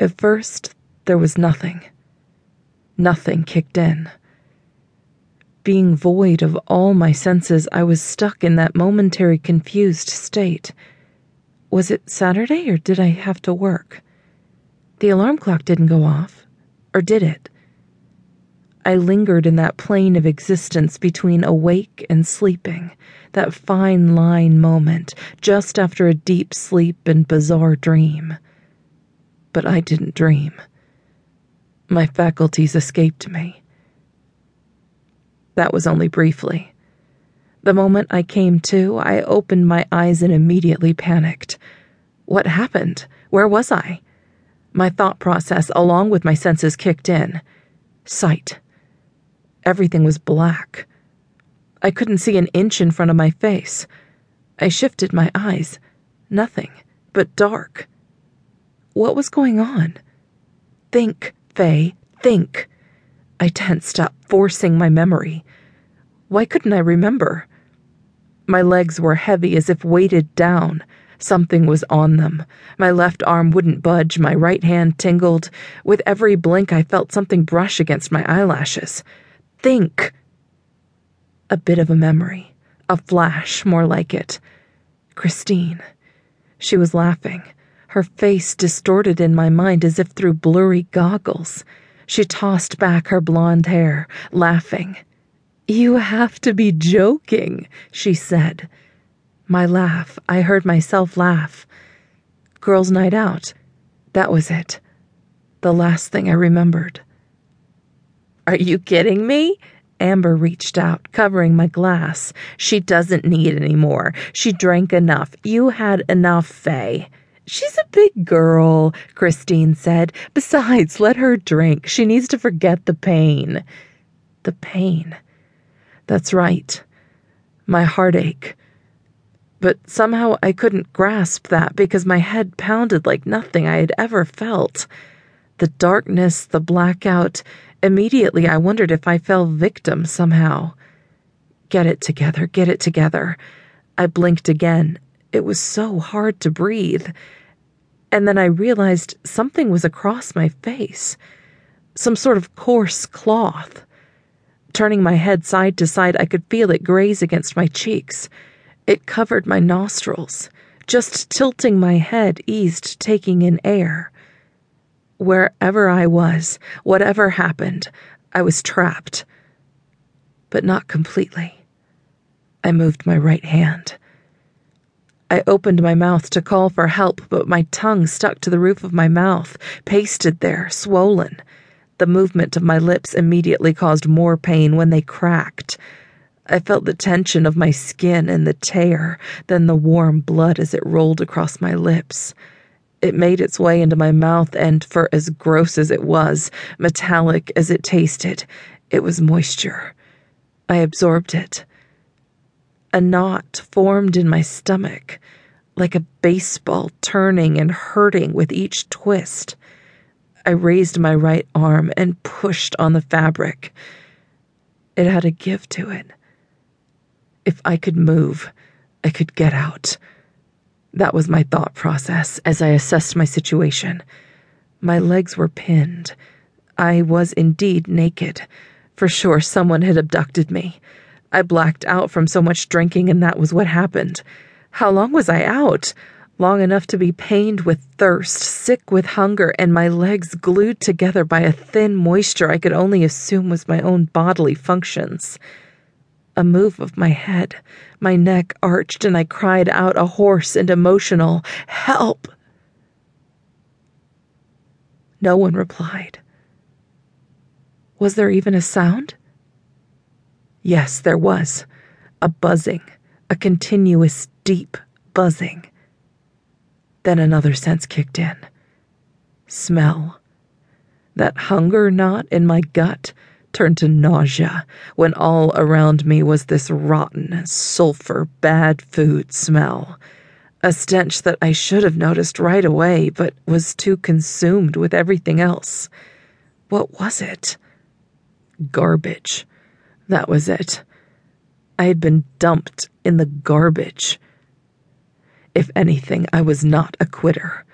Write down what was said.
At first, there was nothing. Nothing kicked in. Being void of all my senses, I was stuck in that momentary confused state. Was it Saturday or did I have to work? The alarm clock didn't go off, or did it? I lingered in that plane of existence between awake and sleeping, that fine line moment just after a deep sleep and bizarre dream. But I didn't dream. My faculties escaped me. That was only briefly. The moment I came to, I opened my eyes and immediately panicked. What happened? Where was I? My thought process, along with my senses, kicked in. Sight. Everything was black. I couldn't see an inch in front of my face. I shifted my eyes. Nothing but dark. What was going on? Think, Faye, think. I tensed up, forcing my memory. Why couldn't I remember? My legs were heavy as if weighted down. Something was on them. My left arm wouldn't budge, my right hand tingled. With every blink, I felt something brush against my eyelashes think. A bit of a memory, a flash more like it. Christine. She was laughing, her face distorted in my mind as if through blurry goggles. She tossed back her blonde hair, laughing. You have to be joking, she said. My laugh, I heard myself laugh. Girls' night out. That was it. The last thing I remembered. Are you kidding me? Amber reached out, covering my glass. She doesn't need any more. She drank enough. You had enough, Faye. She's a big girl, Christine said. Besides, let her drink. She needs to forget the pain. The pain. That's right. My heartache. But somehow I couldn't grasp that because my head pounded like nothing I had ever felt. The darkness, the blackout, Immediately, I wondered if I fell victim somehow. Get it together, get it together. I blinked again. It was so hard to breathe. And then I realized something was across my face some sort of coarse cloth. Turning my head side to side, I could feel it graze against my cheeks. It covered my nostrils. Just tilting my head eased taking in air. Wherever I was, whatever happened, I was trapped. But not completely. I moved my right hand. I opened my mouth to call for help, but my tongue stuck to the roof of my mouth, pasted there, swollen. The movement of my lips immediately caused more pain when they cracked. I felt the tension of my skin and the tear, then the warm blood as it rolled across my lips. It made its way into my mouth, and for as gross as it was, metallic as it tasted, it was moisture. I absorbed it. A knot formed in my stomach, like a baseball turning and hurting with each twist. I raised my right arm and pushed on the fabric. It had a give to it. If I could move, I could get out. That was my thought process as I assessed my situation. My legs were pinned. I was indeed naked. For sure, someone had abducted me. I blacked out from so much drinking, and that was what happened. How long was I out? Long enough to be pained with thirst, sick with hunger, and my legs glued together by a thin moisture I could only assume was my own bodily functions. A move of my head, my neck arched, and I cried out a hoarse and emotional, Help! No one replied. Was there even a sound? Yes, there was. A buzzing, a continuous, deep buzzing. Then another sense kicked in. Smell. That hunger knot in my gut turned to nausea when all around me was this rotten, sulfur, bad food smell. A stench that I should have noticed right away, but was too consumed with everything else. What was it? Garbage. That was it. I had been dumped in the garbage. If anything, I was not a quitter.